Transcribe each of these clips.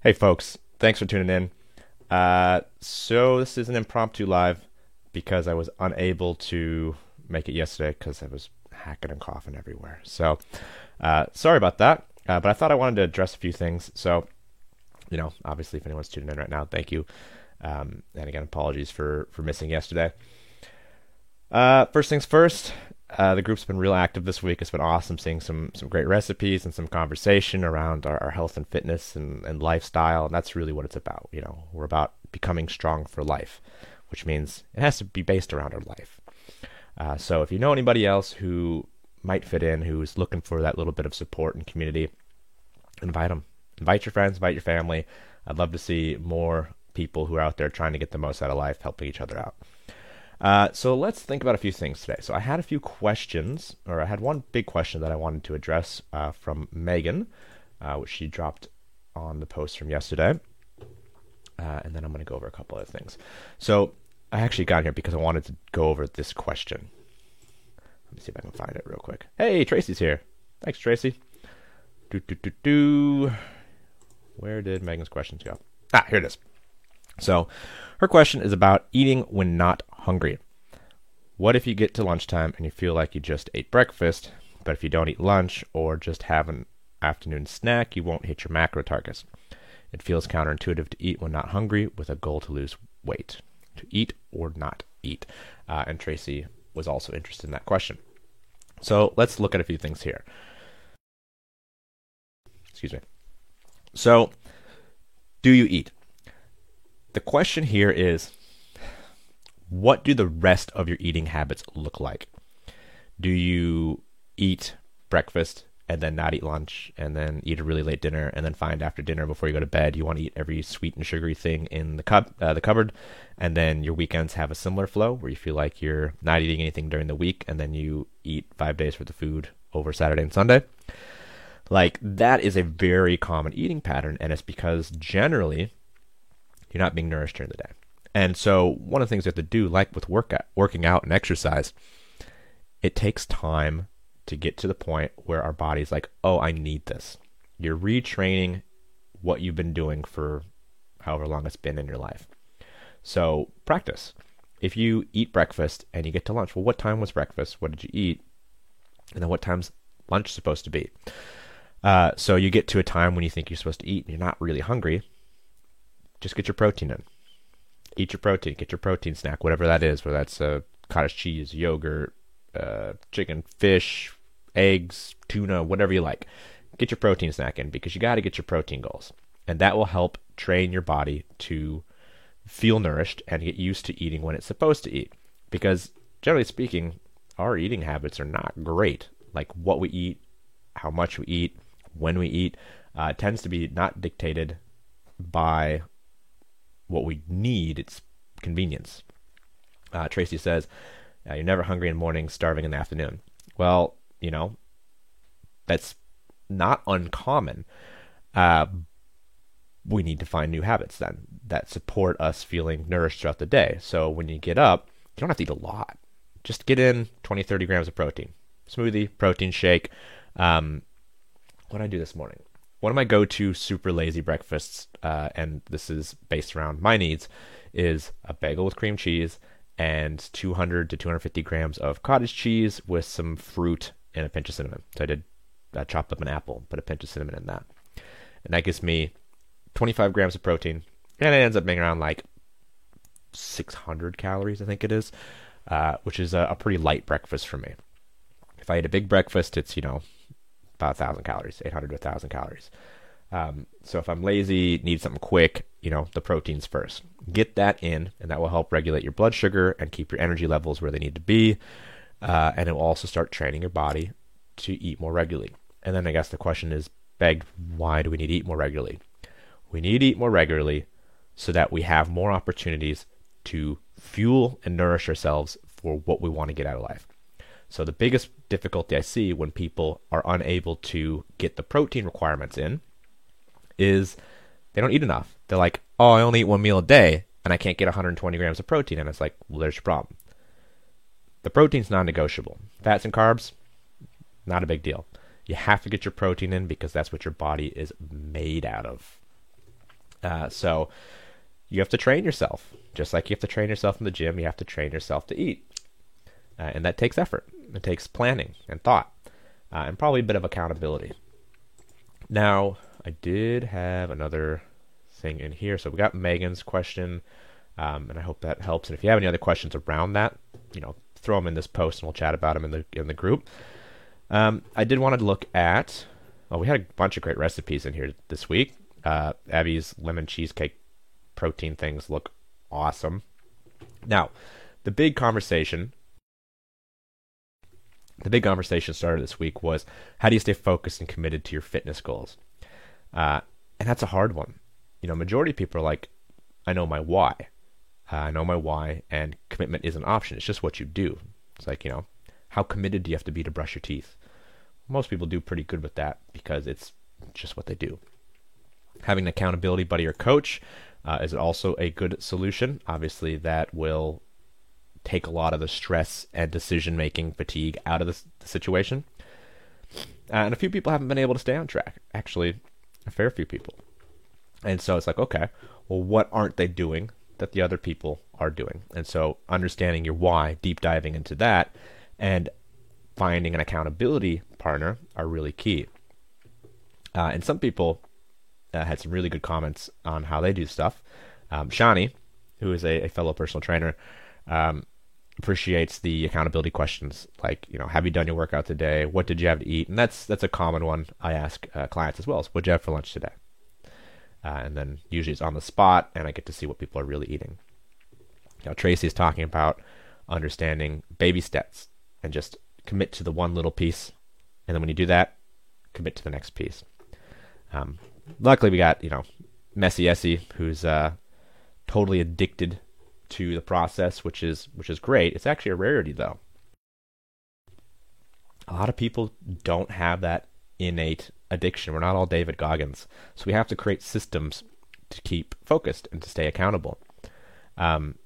Hey, folks. Thanks for tuning in. Uh, so, this is an impromptu live because I was unable to make it yesterday because I was hacking and coughing everywhere. So, uh, sorry about that. Uh, but I thought I wanted to address a few things. So, you know, obviously, if anyone's tuning in right now, thank you. Um, and again, apologies for, for missing yesterday. Uh, first things first, uh, the group's been real active this week. It's been awesome seeing some some great recipes and some conversation around our, our health and fitness and, and lifestyle. And that's really what it's about. You know, we're about becoming strong for life, which means it has to be based around our life. Uh, so if you know anybody else who might fit in, who's looking for that little bit of support and community, invite them. Invite your friends, invite your family. I'd love to see more people who are out there trying to get the most out of life, helping each other out. Uh, so let's think about a few things today. So I had a few questions, or I had one big question that I wanted to address uh, from Megan, uh, which she dropped on the post from yesterday. Uh, and then I'm going to go over a couple other things. So I actually got here because I wanted to go over this question. Let me see if I can find it real quick. Hey, Tracy's here. Thanks, Tracy. Do do do do. Where did Megan's questions go? Ah, here it is. So, her question is about eating when not hungry. What if you get to lunchtime and you feel like you just ate breakfast, but if you don't eat lunch or just have an afternoon snack, you won't hit your macro targets? It feels counterintuitive to eat when not hungry with a goal to lose weight. To eat or not eat. Uh, and Tracy was also interested in that question. So let's look at a few things here. Excuse me. So, do you eat? The question here is what do the rest of your eating habits look like? Do you eat breakfast and then not eat lunch and then eat a really late dinner and then find after dinner before you go to bed you want to eat every sweet and sugary thing in the cup uh, the cupboard and then your weekends have a similar flow where you feel like you're not eating anything during the week and then you eat 5 days worth of food over Saturday and Sunday like that is a very common eating pattern and it's because generally you're not being nourished during the day and so one of the things you have to do, like with workout, working out and exercise, it takes time to get to the point where our body's like, oh, I need this. You're retraining what you've been doing for however long it's been in your life. So practice. If you eat breakfast and you get to lunch, well, what time was breakfast? What did you eat? And then what time's lunch supposed to be? Uh, so you get to a time when you think you're supposed to eat and you're not really hungry. Just get your protein in eat your protein, get your protein snack, whatever that is, whether that's uh, cottage cheese, yogurt, uh, chicken, fish, eggs, tuna, whatever you like. Get your protein snack in because you got to get your protein goals. And that will help train your body to feel nourished and get used to eating when it's supposed to eat. Because generally speaking, our eating habits are not great. Like what we eat, how much we eat, when we eat, uh, tends to be not dictated by what we need, it's convenience. Uh, Tracy says, uh, You're never hungry in the morning, starving in the afternoon. Well, you know, that's not uncommon. Uh, we need to find new habits then that support us feeling nourished throughout the day. So when you get up, you don't have to eat a lot. Just get in 20, 30 grams of protein. Smoothie, protein shake. Um, what did I do this morning? One of my go-to super lazy breakfasts, uh, and this is based around my needs, is a bagel with cream cheese and 200 to 250 grams of cottage cheese with some fruit and a pinch of cinnamon. So I did I chopped up an apple, put a pinch of cinnamon in that, and that gives me 25 grams of protein, and it ends up being around like 600 calories, I think it is, uh, which is a, a pretty light breakfast for me. If I eat a big breakfast, it's you know about a 1,000 calories, 800 to a 1,000 calories. Um, so if I'm lazy, need something quick, you know, the proteins first. Get that in, and that will help regulate your blood sugar and keep your energy levels where they need to be. Uh, and it will also start training your body to eat more regularly. And then I guess the question is begged why do we need to eat more regularly? We need to eat more regularly so that we have more opportunities to fuel and nourish ourselves for what we want to get out of life. So the biggest difficulty I see when people are unable to get the protein requirements in is they don't eat enough. They're like, "Oh, I only eat one meal a day and I can't get 120 grams of protein." And it's like, "Well, there's your problem." The protein's non-negotiable. Fats and carbs, not a big deal. You have to get your protein in because that's what your body is made out of. Uh, so you have to train yourself. Just like you have to train yourself in the gym, you have to train yourself to eat. Uh, and that takes effort. It takes planning and thought, uh, and probably a bit of accountability. Now, I did have another thing in here. So we got Megan's question, um, and I hope that helps. And if you have any other questions around that, you know, throw them in this post, and we'll chat about them in the in the group. Um, I did want to look at. Well, we had a bunch of great recipes in here this week. Uh, Abby's lemon cheesecake protein things look awesome. Now, the big conversation the big conversation started this week was how do you stay focused and committed to your fitness goals? Uh, and that's a hard one. You know, majority of people are like, I know my why. Uh, I know my why, and commitment is an option. It's just what you do. It's like, you know, how committed do you have to be to brush your teeth? Most people do pretty good with that because it's just what they do. Having an accountability buddy or coach uh, is also a good solution. Obviously, that will take a lot of the stress and decision making fatigue out of the, the situation. Uh, and a few people haven't been able to stay on track. Actually, a fair few people. And so it's like, okay, well, what aren't they doing that the other people are doing? And so understanding your why, deep diving into that, and finding an accountability partner are really key. Uh, and some people uh, had some really good comments on how they do stuff. Um, Shani, who is a, a fellow personal trainer, um, appreciates the accountability questions like you know have you done your workout today? What did you have to eat? And that's that's a common one i ask uh, clients as well So what did you have for lunch today? Uh, and then usually it's on the spot and i get to see what people are really eating. Now tracy is talking about understanding baby steps and just commit to the one little piece. And then when you do that commit to the next piece. Um, luckily we got you know messy essie who's uh, totally addicted to the process, which is which is great. It's actually a rarity though. A lot of people don't have that innate addiction. We're not all David Goggins, so we have to create systems to keep focused and to stay accountable. Um,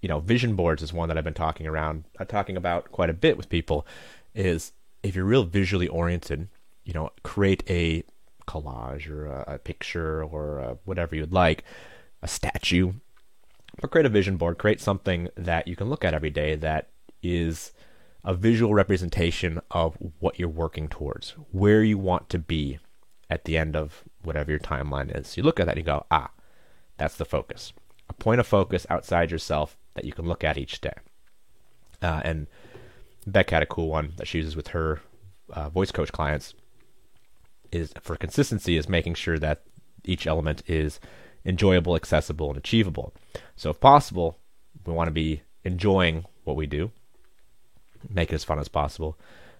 you know, vision boards is one that I've been talking around, uh, talking about quite a bit with people. Is if you're real visually oriented, you know, create a collage or a, a picture or a whatever you'd like, a statue but create a vision board, create something that you can look at every day that is a visual representation of what you're working towards, where you want to be at the end of whatever your timeline is. You look at that and you go, ah, that's the focus. A point of focus outside yourself that you can look at each day. Uh, and Beck had a cool one that she uses with her uh, voice coach clients. Is for consistency is making sure that each element is enjoyable, accessible, and achievable. So, if possible, we want to be enjoying what we do, make it as fun as possible.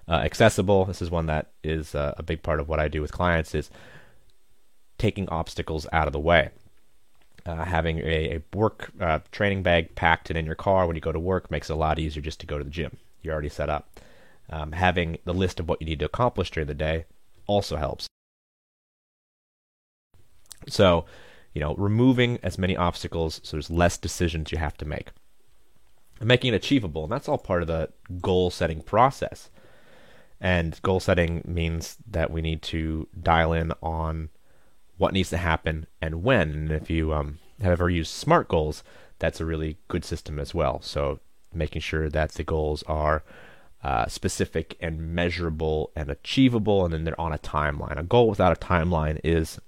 Uh, accessible. This is one that is uh, a big part of what I do with clients. Is taking obstacles out of the way. Uh, having a, a work uh, training bag packed and in your car when you go to work makes it a lot easier just to go to the gym. You're already set up. Um, having the list of what you need to accomplish during the day also helps. So, you know, removing as many obstacles so there's less decisions you have to make. And making it achievable, and that's all part of the goal setting process. And goal setting means that we need to dial in on what needs to happen and when. And if you um, have ever used SMART goals, that's a really good system as well. So making sure that the goals are uh, specific and measurable and achievable, and then they're on a timeline. A goal without a timeline is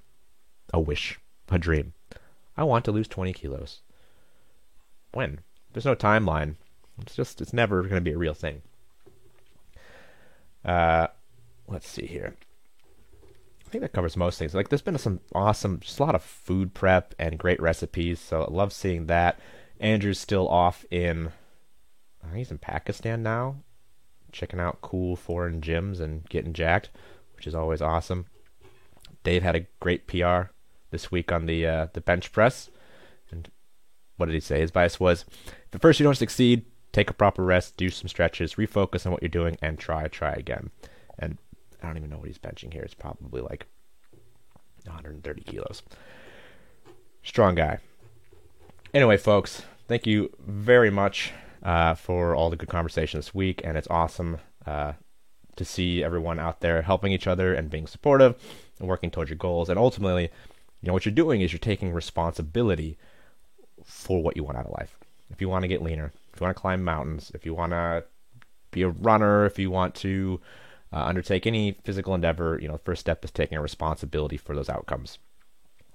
a wish a dream. I want to lose 20 kilos. When? There's no timeline. It's just, it's never going to be a real thing. Uh, let's see here. I think that covers most things. Like, there's been some awesome, just a lot of food prep and great recipes. So I love seeing that. Andrew's still off in, he's in Pakistan now, checking out cool foreign gyms and getting jacked, which is always awesome. Dave had a great PR this week on the uh, the bench press. And what did he say? His bias was: at first you don't succeed, take a proper rest, do some stretches, refocus on what you're doing, and try, try again. And I don't even know what he's benching here. It's probably like 130 kilos. Strong guy. Anyway, folks, thank you very much uh, for all the good conversation this week, and it's awesome uh, to see everyone out there helping each other and being supportive and working towards your goals, and ultimately you know what you're doing is you're taking responsibility for what you want out of life. If you want to get leaner, if you want to climb mountains, if you want to be a runner, if you want to uh, undertake any physical endeavor, you know, first step is taking a responsibility for those outcomes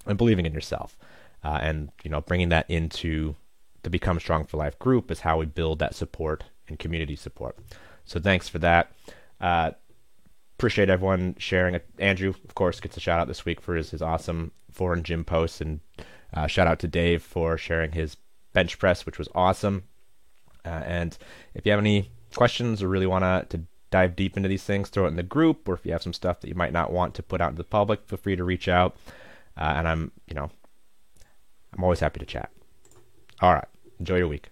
and believing in yourself. Uh, and you know, bringing that into the Become Strong for Life group is how we build that support and community support. So thanks for that. Uh, appreciate everyone sharing. Andrew, of course, gets a shout out this week for his, his awesome foreign gym posts, and uh, shout out to Dave for sharing his bench press, which was awesome. Uh, and if you have any questions or really want to dive deep into these things, throw it in the group, or if you have some stuff that you might not want to put out to the public, feel free to reach out. Uh, and I'm, you know, I'm always happy to chat. All right. Enjoy your week.